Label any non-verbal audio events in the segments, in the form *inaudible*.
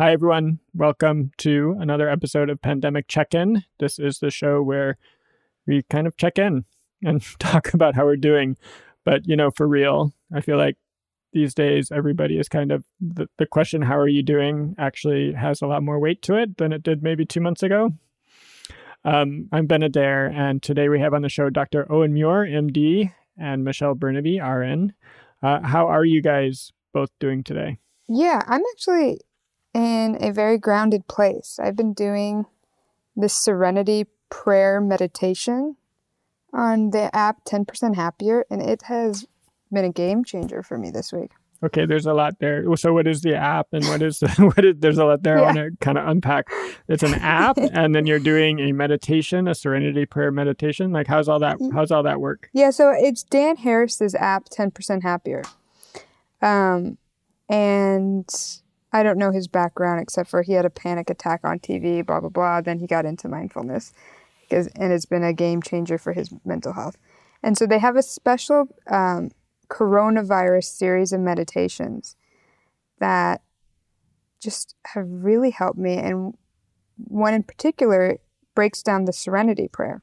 Hi, everyone. Welcome to another episode of Pandemic Check In. This is the show where we kind of check in and *laughs* talk about how we're doing. But, you know, for real, I feel like these days everybody is kind of the, the question, how are you doing, actually has a lot more weight to it than it did maybe two months ago. Um, I'm Ben Adair, and today we have on the show Dr. Owen Muir, MD, and Michelle Burnaby, RN. Uh, how are you guys both doing today? Yeah, I'm actually in a very grounded place. I've been doing this serenity prayer meditation on the app 10% Happier, and it has been a game changer for me this week. Okay, there's a lot there. So, what is the app, and what is *laughs* what is? There's a lot there. Yeah. I want to kind of unpack. It's an app, *laughs* and then you're doing a meditation, a Serenity prayer meditation. Like, how's all that? How's all that work? Yeah, so it's Dan Harris's app, Ten Percent Happier, um, and I don't know his background except for he had a panic attack on TV, blah, blah, blah. Then he got into mindfulness because, and it's been a game changer for his mental health. And so they have a special um, coronavirus series of meditations that just have really helped me. And one in particular breaks down the serenity prayer.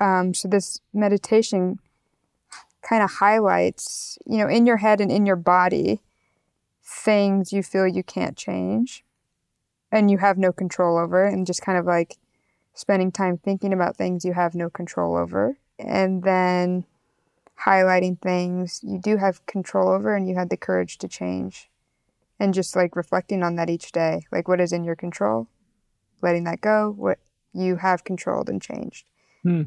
Um, so this meditation kind of highlights, you know, in your head and in your body things you feel you can't change and you have no control over, and just kind of like spending time thinking about things you have no control over, and then highlighting things you do have control over and you had the courage to change. And just like reflecting on that each day, like what is in your control, letting that go, what you have controlled and changed. Hmm.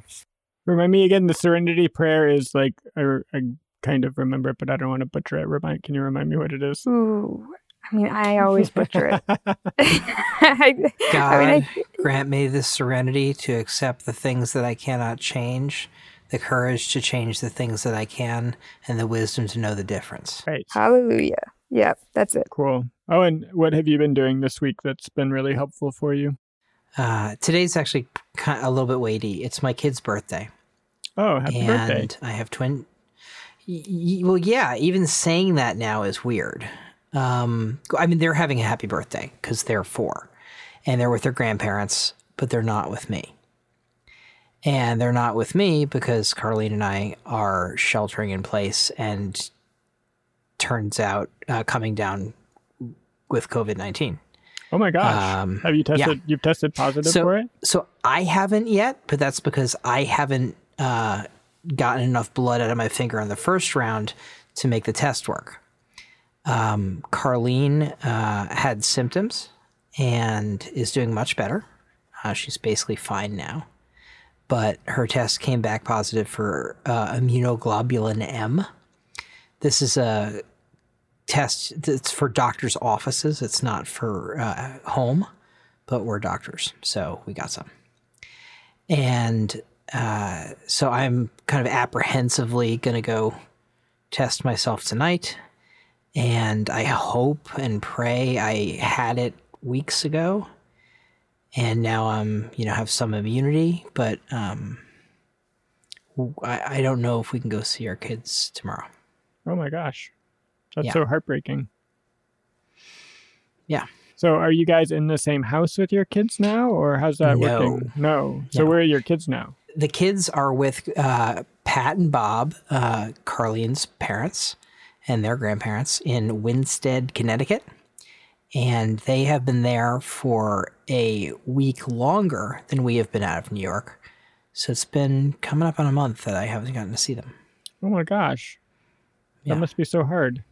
Remind me again, the serenity prayer is like a, a kind of remember it, but I don't want to butcher it. Remind, can you remind me what it is? Ooh, I mean, I always butcher it. God, *laughs* *laughs* I mean, I, grant me the serenity to accept the things that I cannot change, the courage to change the things that I can, and the wisdom to know the difference. Right. Hallelujah. Yep, that's it. Cool. Oh, and what have you been doing this week that's been really helpful for you? Uh, today's actually kind of a little bit weighty. It's my kid's birthday. Oh, happy and birthday! I have twin well, yeah, even saying that now is weird. Um, I mean, they're having a happy birthday because they're four and they're with their grandparents, but they're not with me. And they're not with me because Carlene and I are sheltering in place and turns out uh, coming down with COVID 19. Oh my gosh. Um, Have you tested? Yeah. You've tested positive so, for it? So I haven't yet, but that's because I haven't uh, gotten enough blood out of my finger on the first round to make the test work. Um, Carlene uh, had symptoms and is doing much better. Uh, she's basically fine now. But her test came back positive for uh, immunoglobulin M. This is a test that's for doctors' offices. It's not for uh, home, but we're doctors, so we got some. And uh, so I'm kind of apprehensively going to go test myself tonight. And I hope and pray I had it weeks ago. And now I'm, you know, have some immunity, but um, I, I don't know if we can go see our kids tomorrow. Oh my gosh. That's yeah. so heartbreaking. Yeah. So are you guys in the same house with your kids now or how's that no. working? No. So no. where are your kids now? The kids are with uh, Pat and Bob, uh, Carlene's parents and their grandparents in Winsted, Connecticut. And they have been there for a week longer than we have been out of New York. So it's been coming up on a month that I haven't gotten to see them. Oh my gosh. That yeah. must be so hard.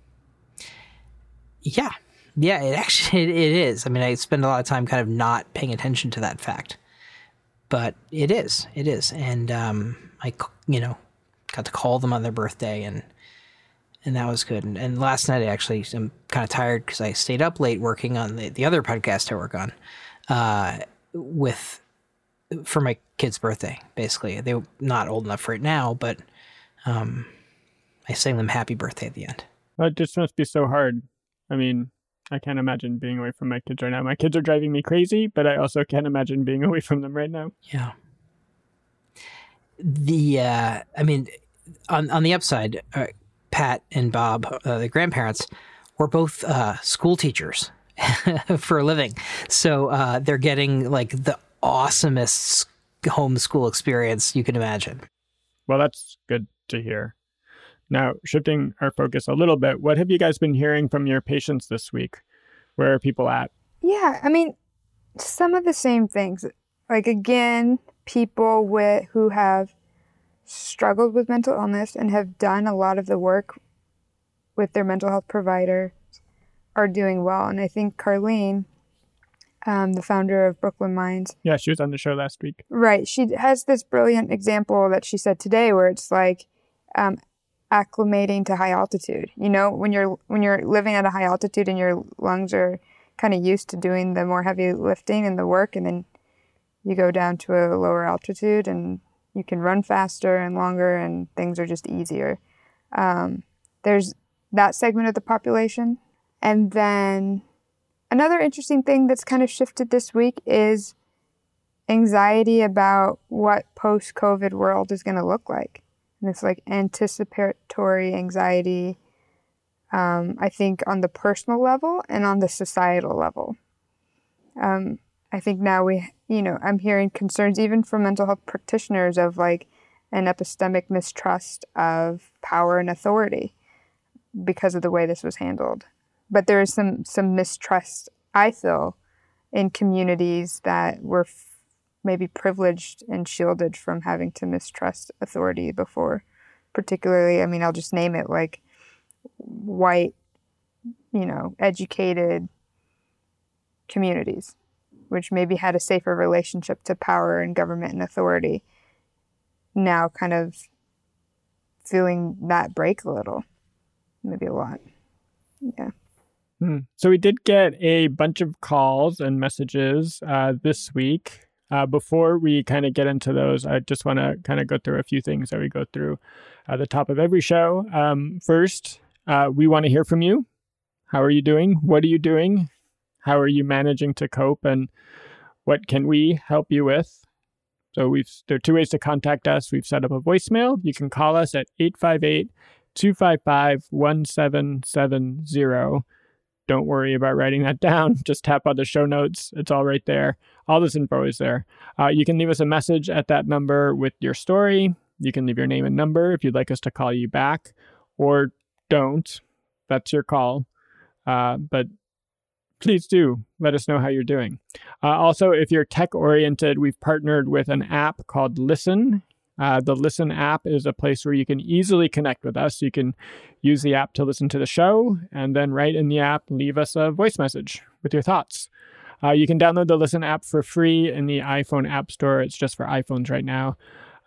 Yeah. Yeah, it actually *laughs* it is. I mean, I spend a lot of time kind of not paying attention to that fact but it is, it is, and um, I, you know, got to call them on their birthday, and and that was good. And, and last night I actually I'm kind of tired because I stayed up late working on the, the other podcast I work on, uh, with for my kid's birthday. Basically, they're not old enough for it now, but um, I sang them happy birthday at the end. That just must be so hard. I mean, I can't imagine being away from my kids right now. My kids are driving me crazy, but I also can't imagine being away from them right now. Yeah. The uh, I mean, on on the upside, uh, Pat and Bob, uh, the grandparents, were both uh, school teachers *laughs* for a living. So uh, they're getting like the awesomest homeschool experience you can imagine. Well, that's good to hear. Now, shifting our focus a little bit, what have you guys been hearing from your patients this week? Where are people at? Yeah, I mean, some of the same things. Like again, people with who have struggled with mental illness and have done a lot of the work with their mental health provider are doing well. And I think Carlene, um, the founder of Brooklyn Minds. Yeah, she was on the show last week. Right. She has this brilliant example that she said today where it's like um, acclimating to high altitude. You know, when you're when you're living at a high altitude and your lungs are kind of used to doing the more heavy lifting and the work and then you go down to a lower altitude and you can run faster and longer and things are just easier. Um, there's that segment of the population. And then another interesting thing that's kind of shifted this week is anxiety about what post COVID world is going to look like. And it's like anticipatory anxiety, um, I think, on the personal level and on the societal level. Um, I think now we, you know, I'm hearing concerns even from mental health practitioners of like an epistemic mistrust of power and authority because of the way this was handled. But there is some some mistrust I feel in communities that were maybe privileged and shielded from having to mistrust authority before. Particularly, I mean, I'll just name it like white, you know, educated communities which maybe had a safer relationship to power and government and authority, now kind of feeling that break a little, maybe a lot. Yeah. Hmm. So we did get a bunch of calls and messages uh, this week. Uh, before we kind of get into those, I just want to kind of go through a few things that we go through at the top of every show. Um, first, uh, we want to hear from you. How are you doing? What are you doing? How are you managing to cope and what can we help you with? So we've there are two ways to contact us. We've set up a voicemail. You can call us at 858 255 1770. Don't worry about writing that *laughs* down. Just tap on the show notes. It's all right there. All this info is there. Uh, you can leave us a message at that number with your story. You can leave your name and number if you'd like us to call you back, or don't. That's your call. Uh, but please do let us know how you're doing. Uh, also, if you're tech oriented, we've partnered with an app called Listen. Uh, the Listen app is a place where you can easily connect with us. You can use the app to listen to the show and then right in the app, leave us a voice message with your thoughts. Uh, you can download the Listen app for free in the iPhone App Store. It's just for iPhones right now.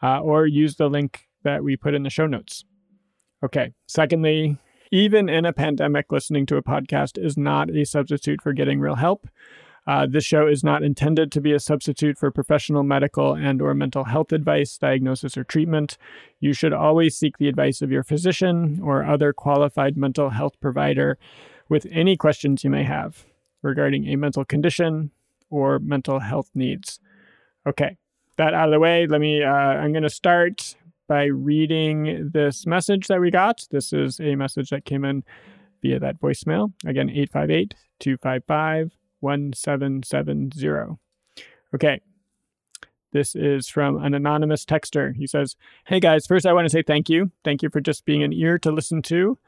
Uh, or use the link that we put in the show notes. Okay. Secondly, even in a pandemic, listening to a podcast is not a substitute for getting real help. Uh, this show is not intended to be a substitute for professional medical and or mental health advice, diagnosis, or treatment. You should always seek the advice of your physician or other qualified mental health provider with any questions you may have regarding a mental condition or mental health needs. Okay, that out of the way, let me, uh, I'm going to start by reading this message that we got. This is a message that came in via that voicemail. Again, 858 255 1770. Okay. This is from an anonymous texter. He says, Hey guys, first I want to say thank you. Thank you for just being an ear to listen to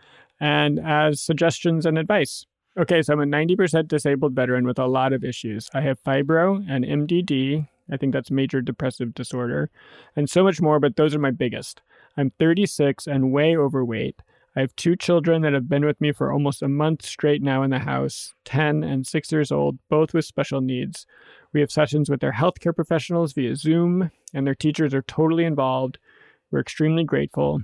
and as suggestions and advice. Okay, so I'm a 90% disabled veteran with a lot of issues. I have fibro and MDD, I think that's major depressive disorder, and so much more, but those are my biggest. I'm 36 and way overweight. I have two children that have been with me for almost a month straight now in the house 10 and 6 years old, both with special needs. We have sessions with their healthcare professionals via Zoom, and their teachers are totally involved. We're extremely grateful.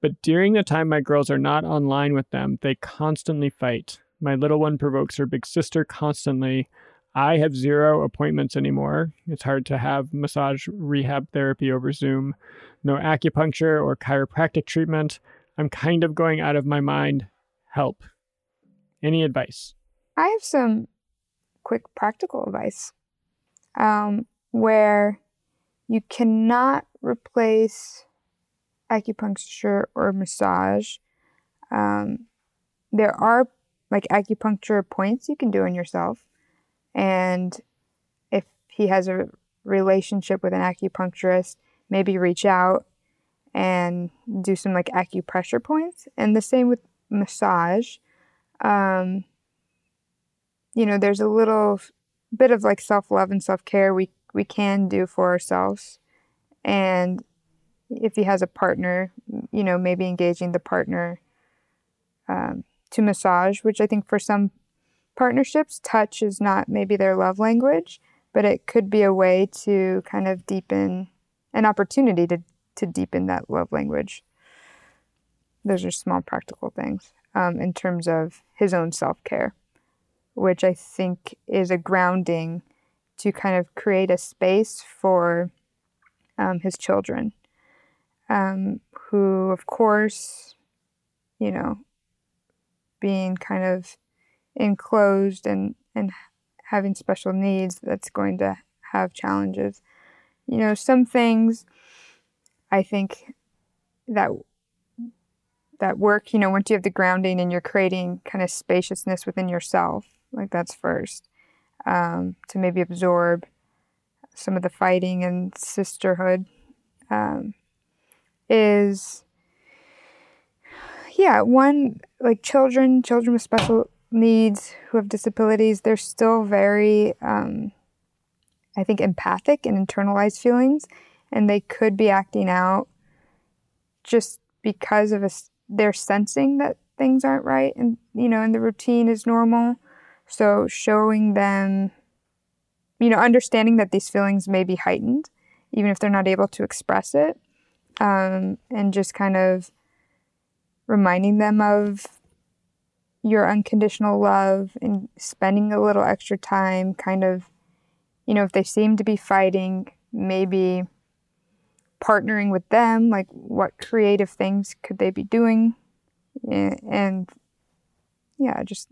But during the time my girls are not online with them, they constantly fight. My little one provokes her big sister constantly. I have zero appointments anymore. It's hard to have massage rehab therapy over Zoom, no acupuncture or chiropractic treatment. I'm kind of going out of my mind. Help. Any advice? I have some quick practical advice um, where you cannot replace acupuncture or massage. Um, there are like acupuncture points you can do on yourself. And if he has a relationship with an acupuncturist, maybe reach out and do some like acupressure points. And the same with massage. Um, you know, there's a little bit of like self love and self care we we can do for ourselves. And if he has a partner, you know, maybe engaging the partner um, to massage, which I think for some partnerships, touch is not maybe their love language, but it could be a way to kind of deepen an opportunity to, to deepen that love language. Those are small practical things um, in terms of his own self care, which I think is a grounding to kind of create a space for um, his children, um, who, of course, you know, being kind of enclosed and, and having special needs, that's going to have challenges. You know, some things I think that that work, you know, once you have the grounding and you're creating kind of spaciousness within yourself, like that's first, um, to maybe absorb some of the fighting and sisterhood, um, is, yeah, one, like children, children with special needs who have disabilities, they're still very, um, I think, empathic and internalized feelings, and they could be acting out just because of a, they're sensing that things aren't right, and you know, and the routine is normal. So showing them, you know, understanding that these feelings may be heightened, even if they're not able to express it, um, and just kind of reminding them of your unconditional love and spending a little extra time kind of you know if they seem to be fighting maybe partnering with them like what creative things could they be doing? And yeah just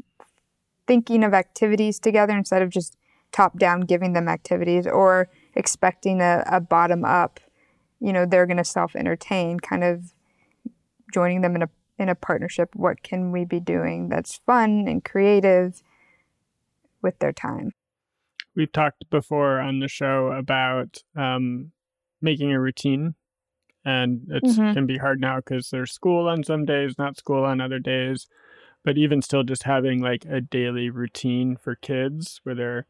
thinking of activities together instead of just top down giving them activities or expecting a, a bottom up you know they're going to self entertain kind of joining them in a in a partnership. What can we be doing that's fun and creative with their time? We've talked before on the show about um, making a routine and it mm-hmm. can be hard now because there's school on some days not school on other days but even still just having like a daily routine for kids where they're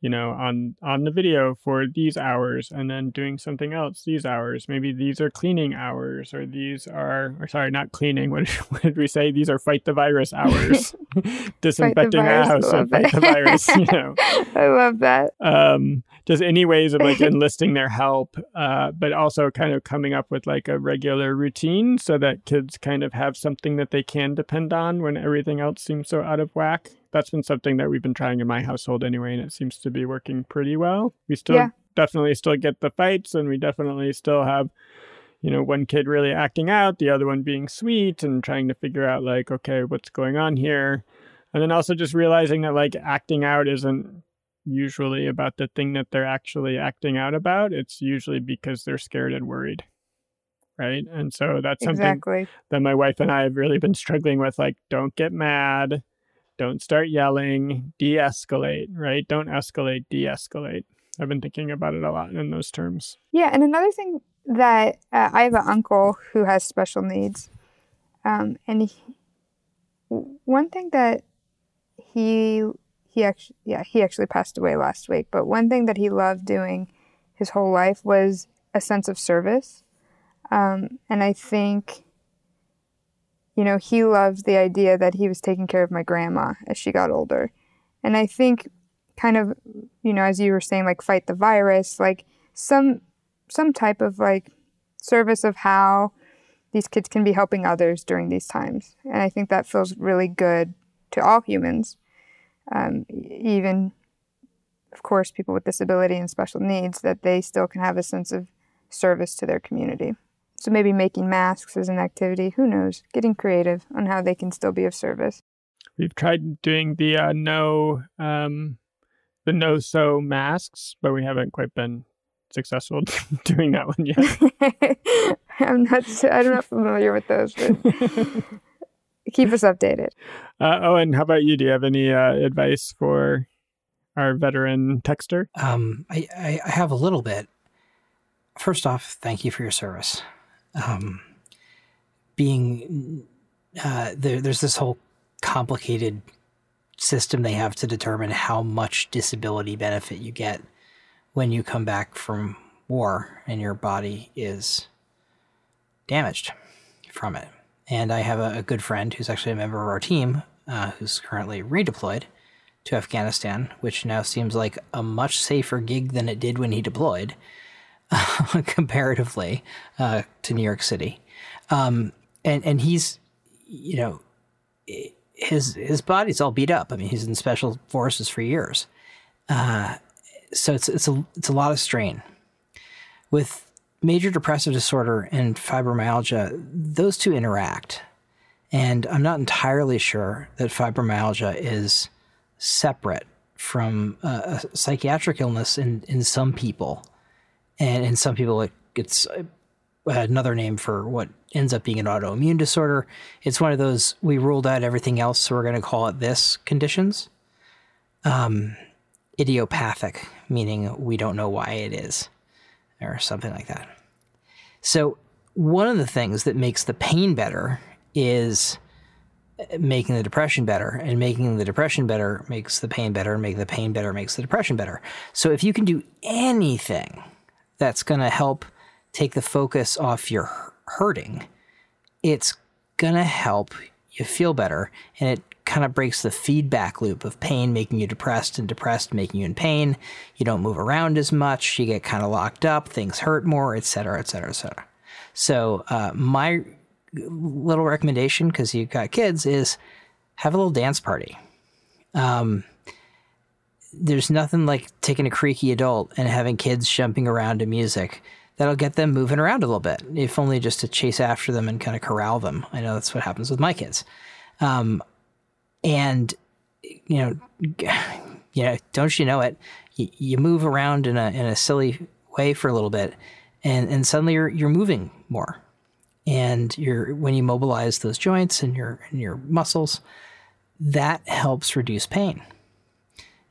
you know on on the video for these hours and then doing something else these hours. Maybe these are cleaning hours or these are or sorry not cleaning *laughs* what, what did we say? These are fight the virus *laughs* hours. *laughs* disinfecting the, house and fight the virus you know. I love that. Um just any ways of like enlisting their help uh but also kind of coming up with like a regular routine so that kids kind of have something that they can depend on when everything else seems so out of whack that's been something that we've been trying in my household anyway, and it seems to be working pretty well. We still yeah. definitely still get the fights, and we definitely still have, you know, one kid really acting out, the other one being sweet, and trying to figure out like, okay, what's going on here, and then also just realizing that like acting out isn't usually about the thing that they're actually acting out about. It's usually because they're scared and worried right? And so that's something exactly. that my wife and I have really been struggling with. Like, don't get mad, don't start yelling, de escalate, right? Don't escalate, de escalate. I've been thinking about it a lot in those terms. Yeah. And another thing that uh, I have an uncle who has special needs. Um, and he, one thing that he, he actually, yeah, he actually passed away last week. But one thing that he loved doing his whole life was a sense of service. Um, and I think you know, he loved the idea that he was taking care of my grandma as she got older. And I think kind of, you know, as you were saying, like fight the virus, like some some type of like service of how these kids can be helping others during these times. And I think that feels really good to all humans, um, even, of course, people with disability and special needs, that they still can have a sense of service to their community. So maybe making masks as an activity. Who knows? Getting creative on how they can still be of service. We've tried doing the uh, no, um, the no sew masks, but we haven't quite been successful *laughs* doing that one yet. *laughs* I'm not. I'm not familiar with those. But *laughs* keep us updated. Uh, oh, and how about you? Do you have any uh, advice for our veteran texter? Um, I, I, I have a little bit. First off, thank you for your service. Um, being uh, there, there's this whole complicated system they have to determine how much disability benefit you get when you come back from war and your body is damaged from it. And I have a, a good friend who's actually a member of our team uh, who's currently redeployed to Afghanistan, which now seems like a much safer gig than it did when he deployed, *laughs* comparatively uh, to New York City. Um, and and he's, you know, his his body's all beat up. I mean, he's in special forces for years, uh, so it's it's a it's a lot of strain. With major depressive disorder and fibromyalgia, those two interact, and I'm not entirely sure that fibromyalgia is separate from a psychiatric illness in in some people, and in some people it, it's another name for what ends up being an autoimmune disorder. It's one of those we ruled out everything else, so we're going to call it this conditions. Um, idiopathic, meaning we don't know why it is, or something like that. So, one of the things that makes the pain better is making the depression better, and making the depression better makes the pain better, and making the pain better makes the depression better. So, if you can do anything that's going to help take the focus off your hurting, it's gonna help you feel better. And it kind of breaks the feedback loop of pain making you depressed and depressed making you in pain. You don't move around as much, you get kind of locked up, things hurt more, etc., etc., etc. So, uh, my little recommendation, because you've got kids, is have a little dance party. Um, there's nothing like taking a creaky adult and having kids jumping around to music that'll get them moving around a little bit, if only just to chase after them and kind of corral them. I know that's what happens with my kids. Um, and you know, *sighs* you know, don't you know it? You, you move around in a in a silly way for a little bit, and and suddenly you're you're moving more, and you're when you mobilize those joints and your and your muscles, that helps reduce pain.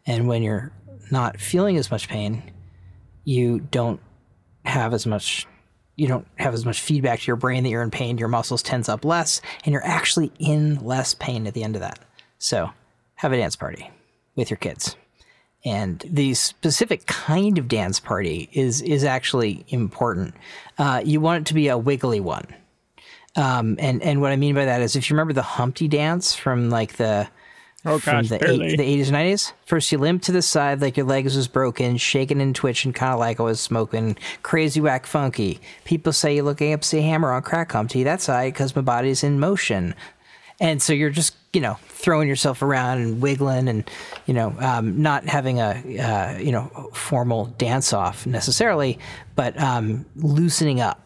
And when you're not feeling as much pain, you don't have as much you don't have as much feedback to your brain that you're in pain, your muscles tense up less, and you're actually in less pain at the end of that. So, have a dance party with your kids. And the specific kind of dance party is is actually important. Uh, you want it to be a wiggly one. Um, and and what I mean by that is, if you remember the Humpty dance from like the Oh gosh, from the, eight, the 80s and 90s. First, you limp to the side like your legs was broken, shaking and twitching, kind of like I was smoking crazy whack funky. People say you're looking up see hammer on crack Humpty. That's I because my body's in motion. And so you're just, you know, throwing yourself around and wiggling and, you know, um, not having a, uh, you know, formal dance off necessarily, but um, loosening up,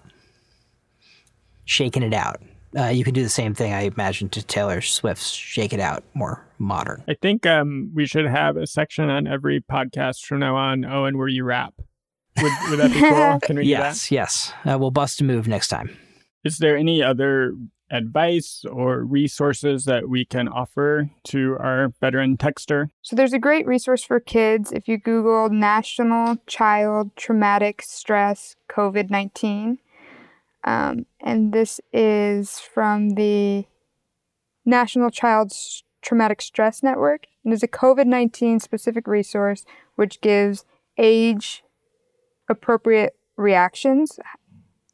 shaking it out. Uh, you can do the same thing, I imagine, to Taylor Swift's "Shake It Out," more modern. I think um, we should have a section on every podcast from now on. Owen, where you rap. Would, would that be cool? *laughs* Can we do that? yes, yes. Uh, we'll bust a move next time. Is there any other advice or resources that we can offer to our veteran texter? So there's a great resource for kids if you Google National Child Traumatic Stress COVID 19. Um, and this is from the National Child Traumatic Stress Network. And it's a COVID 19 specific resource which gives age appropriate reactions,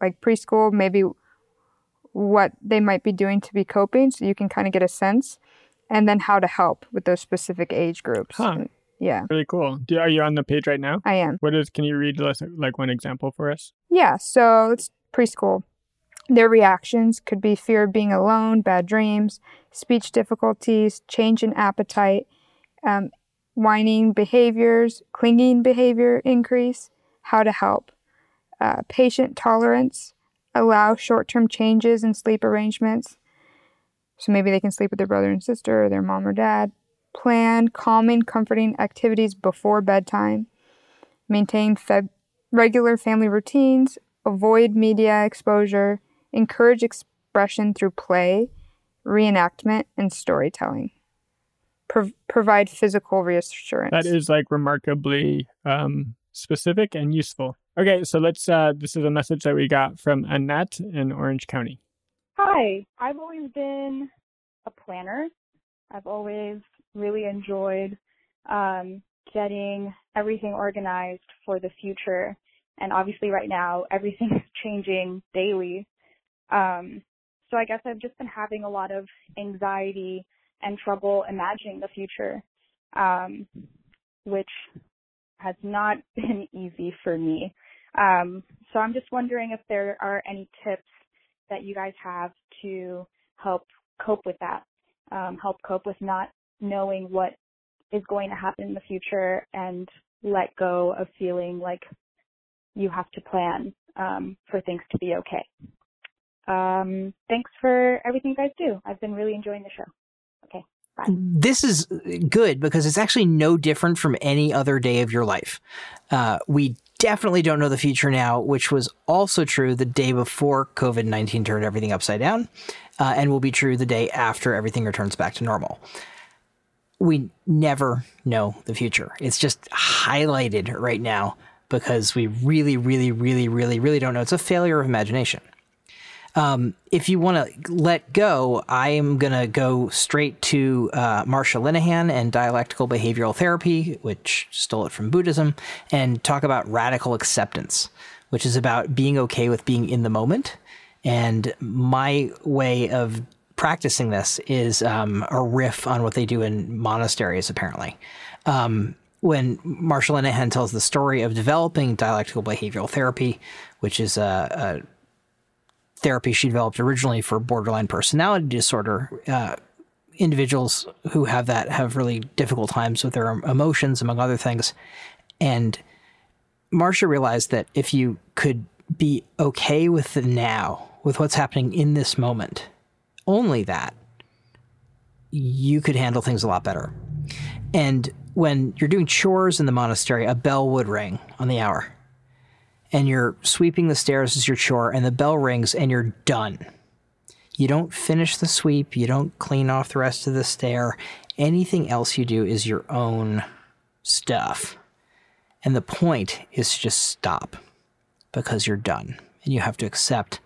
like preschool, maybe what they might be doing to be coping so you can kind of get a sense, and then how to help with those specific age groups. Huh. Yeah, Really cool. Do, are you on the page right now? I am. What is? Can you read like one example for us? Yeah, so it's preschool. Their reactions could be fear of being alone, bad dreams, speech difficulties, change in appetite, um, whining behaviors, clinging behavior increase, how to help, uh, patient tolerance, allow short term changes in sleep arrangements. So maybe they can sleep with their brother and sister or their mom or dad. Plan calming, comforting activities before bedtime. Maintain feb- regular family routines. Avoid media exposure. Encourage expression through play. reenactment, and storytelling. Pro- provide physical reassurance. That is like remarkably um, specific and useful. Okay, so let's. Uh, this is a message that we got from Annette in Orange County. Hi, I've always been a planner. I've always really enjoyed um, getting everything organized for the future. And obviously, right now, everything *laughs* is changing daily. Um, so I guess I've just been having a lot of anxiety and trouble imagining the future, um, which has not *laughs* been easy for me. Um, so I'm just wondering if there are any tips that you guys have to help cope with that, um, help cope with not knowing what is going to happen in the future and let go of feeling like you have to plan um, for things to be okay. Um, thanks for everything you guys do. I've been really enjoying the show. Okay. Bye. This is good because it's actually no different from any other day of your life. Uh, we definitely don't know the future now, which was also true the day before COVID 19 turned everything upside down, uh, and will be true the day after everything returns back to normal. We never know the future. It's just highlighted right now because we really, really, really, really, really don't know. It's a failure of imagination. Um, if you want to let go, I am going to go straight to uh, Marsha Linehan and dialectical behavioral therapy, which stole it from Buddhism, and talk about radical acceptance, which is about being okay with being in the moment. And my way of practicing this is um, a riff on what they do in monasteries, apparently. Um, when Marsha Linehan tells the story of developing dialectical behavioral therapy, which is a, a therapy she developed originally for borderline personality disorder. Uh, individuals who have that have really difficult times with their emotions, among other things. And Marsha realized that if you could be okay with the now, with what's happening in this moment, only that, you could handle things a lot better. And when you're doing chores in the monastery, a bell would ring on the hour and you're sweeping the stairs as your chore, and the bell rings, and you're done. You don't finish the sweep, you don't clean off the rest of the stair. Anything else you do is your own stuff. And the point is to just stop because you're done. And you have to accept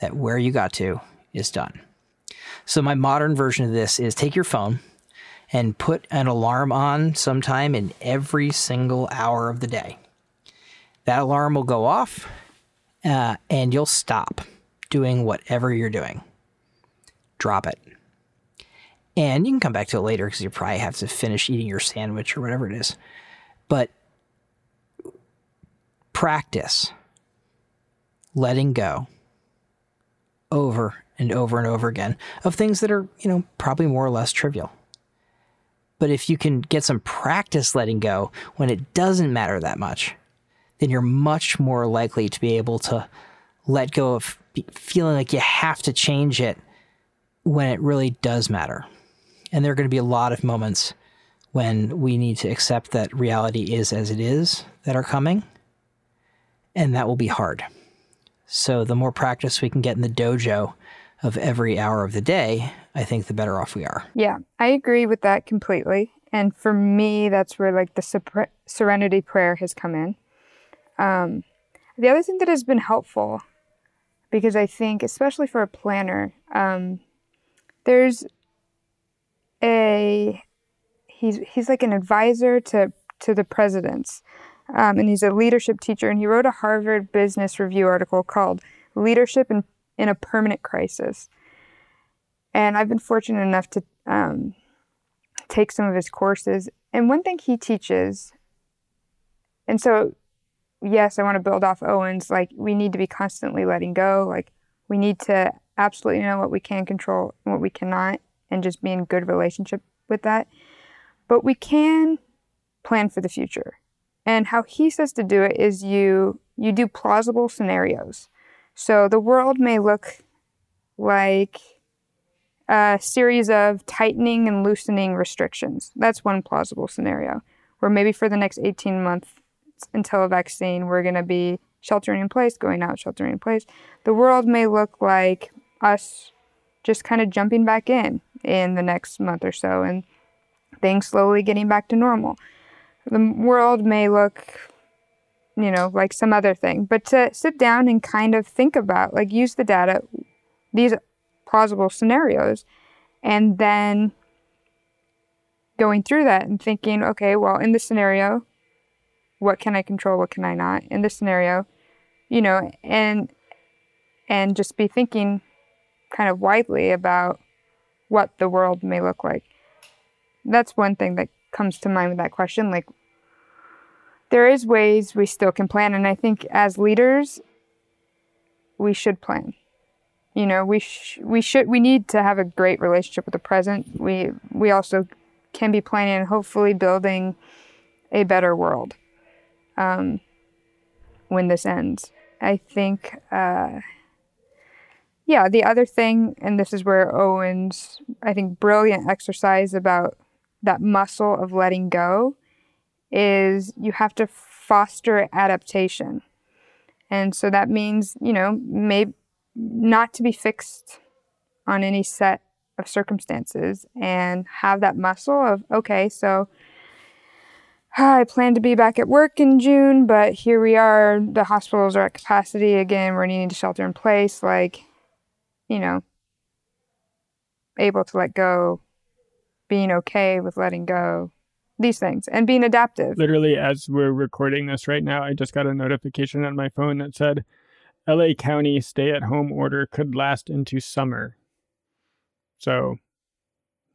that where you got to is done. So, my modern version of this is take your phone and put an alarm on sometime in every single hour of the day that alarm will go off uh, and you'll stop doing whatever you're doing. Drop it. And you can come back to it later because you probably have to finish eating your sandwich or whatever it is. But practice letting go over and over and over again of things that are, you know, probably more or less trivial. But if you can get some practice letting go when it doesn't matter that much, then you're much more likely to be able to let go of feeling like you have to change it when it really does matter. And there are going to be a lot of moments when we need to accept that reality is as it is that are coming. And that will be hard. So the more practice we can get in the dojo of every hour of the day, I think the better off we are. Yeah, I agree with that completely. And for me, that's where like the serenity prayer has come in. Um, the other thing that has been helpful, because I think, especially for a planner, um, there's a he's he's like an advisor to to the presidents, um, and he's a leadership teacher, and he wrote a Harvard Business Review article called "Leadership in in a Permanent Crisis." And I've been fortunate enough to um, take some of his courses, and one thing he teaches, and so yes, I want to build off Owen's. Like, we need to be constantly letting go. Like, we need to absolutely know what we can control and what we cannot, and just be in good relationship with that. But we can plan for the future. And how he says to do it is you you do plausible scenarios. So the world may look like a series of tightening and loosening restrictions. That's one plausible scenario. Where maybe for the next 18 months until a vaccine, we're going to be sheltering in place, going out, sheltering in place. The world may look like us just kind of jumping back in in the next month or so and things slowly getting back to normal. The world may look, you know, like some other thing, but to sit down and kind of think about, like, use the data, these plausible scenarios, and then going through that and thinking, okay, well, in this scenario, what can I control? What can I not? In this scenario, you know, and and just be thinking kind of widely about what the world may look like. That's one thing that comes to mind with that question. Like, there is ways we still can plan, and I think as leaders, we should plan. You know, we sh- we should we need to have a great relationship with the present. We we also can be planning and hopefully building a better world um, when this ends. I think. Uh, yeah, the other thing, and this is where Owen's, I think, brilliant exercise about that muscle of letting go is you have to foster adaptation. And so that means, you know, maybe not to be fixed on any set of circumstances and have that muscle of, okay, so *sighs* I plan to be back at work in June, but here we are. The hospitals are at capacity again. We're needing to shelter in place. Like, you know, able to let go, being okay with letting go, these things, and being adaptive. Literally, as we're recording this right now, I just got a notification on my phone that said LA County stay at home order could last into summer. So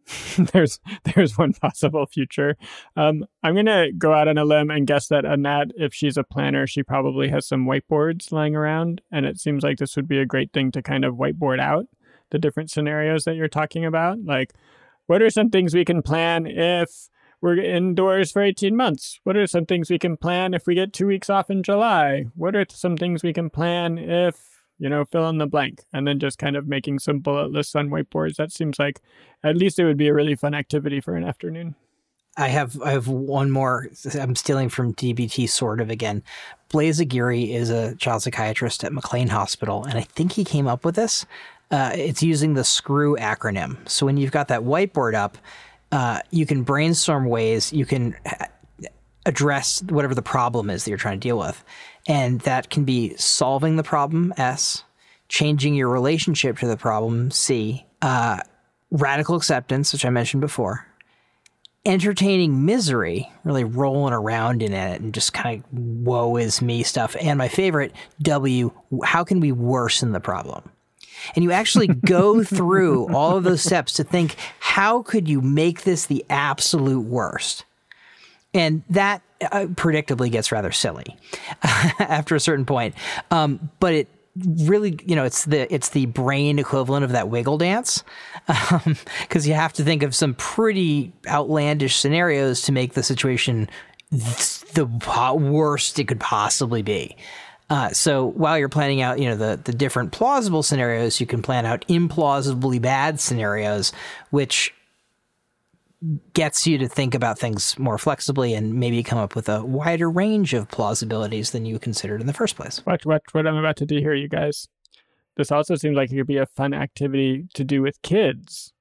*laughs* there's there's one possible future. Um, I'm gonna go out on a limb and guess that Annette, if she's a planner, she probably has some whiteboards lying around, and it seems like this would be a great thing to kind of whiteboard out the different scenarios that you're talking about. Like, what are some things we can plan if we're indoors for 18 months? What are some things we can plan if we get two weeks off in July? What are some things we can plan if you know, fill in the blank, and then just kind of making some bullet lists on whiteboards. That seems like at least it would be a really fun activity for an afternoon. I have I have one more. I'm stealing from DBT sort of again. Blaise Aguirre is a child psychiatrist at McLean Hospital, and I think he came up with this. Uh, it's using the SCREW acronym. So when you've got that whiteboard up, uh, you can brainstorm ways you can address whatever the problem is that you're trying to deal with. And that can be solving the problem, S, changing your relationship to the problem, C, uh, radical acceptance, which I mentioned before, entertaining misery, really rolling around in it and just kind of woe is me stuff. And my favorite, W, how can we worsen the problem? And you actually *laughs* go through all of those steps to think, how could you make this the absolute worst? And that uh, predictably gets rather silly *laughs* after a certain point. Um, but it really, you know, it's the it's the brain equivalent of that wiggle dance, because um, *laughs* you have to think of some pretty outlandish scenarios to make the situation the worst it could possibly be. Uh, so while you're planning out, you know, the the different plausible scenarios, you can plan out implausibly bad scenarios, which gets you to think about things more flexibly and maybe come up with a wider range of plausibilities than you considered in the first place. Watch, watch what I'm about to do here, you guys. This also seems like it could be a fun activity to do with kids.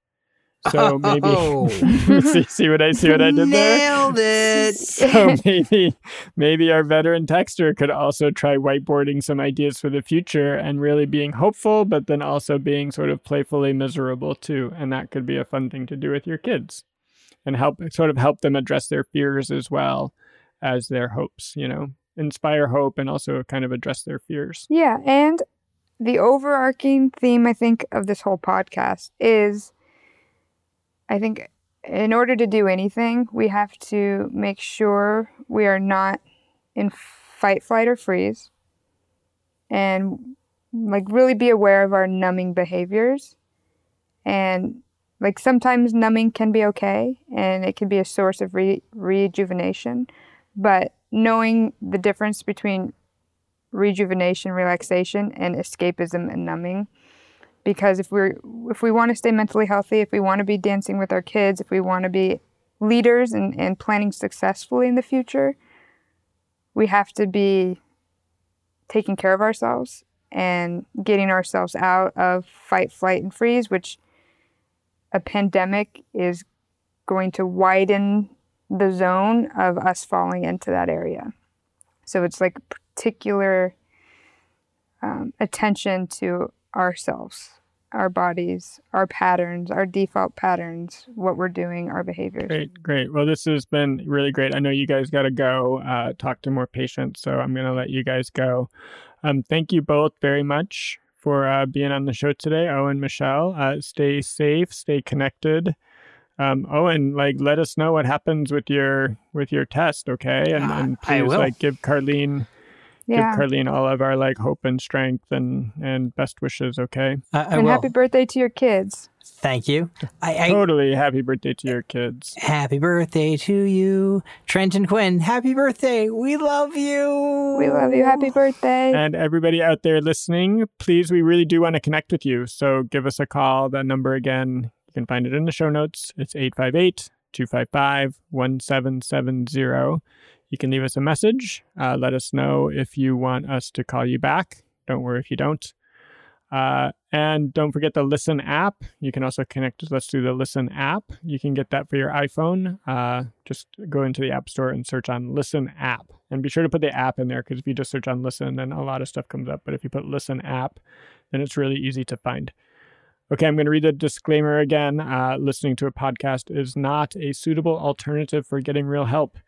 So maybe oh. *laughs* see, see what I see what I did there. Nailed it. So maybe maybe our veteran texter could also try whiteboarding some ideas for the future and really being hopeful, but then also being sort of playfully miserable too. And that could be a fun thing to do with your kids and help sort of help them address their fears as well as their hopes, you know, inspire hope and also kind of address their fears. Yeah. And the overarching theme, I think, of this whole podcast is I think in order to do anything, we have to make sure we are not in fight, flight, or freeze and like really be aware of our numbing behaviors and like sometimes numbing can be okay and it can be a source of re- rejuvenation, but knowing the difference between rejuvenation, relaxation, and escapism and numbing. Because if we're if we want to stay mentally healthy, if we want to be dancing with our kids, if we want to be leaders and, and planning successfully in the future, we have to be taking care of ourselves and getting ourselves out of fight, flight, and freeze, which a pandemic is going to widen the zone of us falling into that area. So it's like particular um, attention to ourselves, our bodies, our patterns, our default patterns, what we're doing, our behaviors. Great, great. Well, this has been really great. I know you guys got to go uh, talk to more patients, so I'm going to let you guys go. Um, thank you both very much for uh, being on the show today, Owen, Michelle. Uh, stay safe, stay connected. Um, Owen, like, let us know what happens with your with your test, okay? And, Uh, and I please, will. like, give Carlene Yeah. give Carlene all of our like hope and strength and and best wishes, okay? Uh, I and will. happy birthday to your kids. Thank you. I, I Totally happy birthday to your kids. happy birthday to you, Trent and Quinn. Happy birthday. We love you. We love you. Happy birthday. And everybody out there listening, please, we really do want to connect with you. So give us a call. That number again, you can find it in the show notes. It's 858 255 1770. You can leave us a message. Uh, let us know if you want us to call you back. Don't worry if you don't. Uh, and don't forget the Listen app. You can also connect with us through the Listen app. You can get that for your iPhone. Uh, just go into the App Store and search on Listen app. And be sure to put the app in there because if you just search on Listen, then a lot of stuff comes up. But if you put Listen app, then it's really easy to find. Okay, I'm going to read the disclaimer again. Uh, listening to a podcast is not a suitable alternative for getting real help.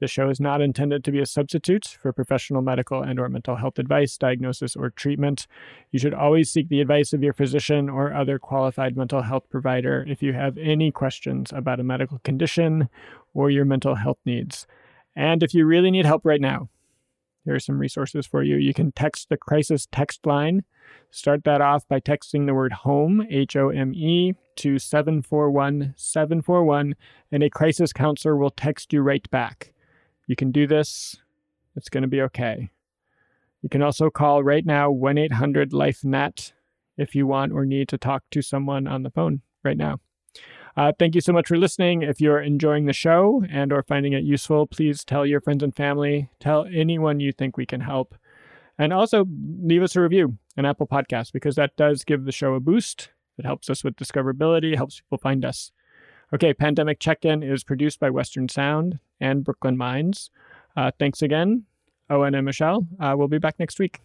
The show is not intended to be a substitute for professional medical and or mental health advice, diagnosis, or treatment. You should always seek the advice of your physician or other qualified mental health provider if you have any questions about a medical condition or your mental health needs. And if you really need help right now, here are some resources for you. You can text the crisis text line. Start that off by texting the word home, H O M E, to 741 741, and a crisis counselor will text you right back. You can do this. It's going to be okay. You can also call right now 1 800 Life Net if you want or need to talk to someone on the phone right now. Uh, thank you so much for listening. If you're enjoying the show and or finding it useful, please tell your friends and family. Tell anyone you think we can help. And also leave us a review on Apple Podcasts because that does give the show a boost. It helps us with discoverability, helps people find us. Okay, Pandemic Check In is produced by Western Sound and Brooklyn Minds. Uh, thanks again, Owen and Michelle. Uh, we'll be back next week.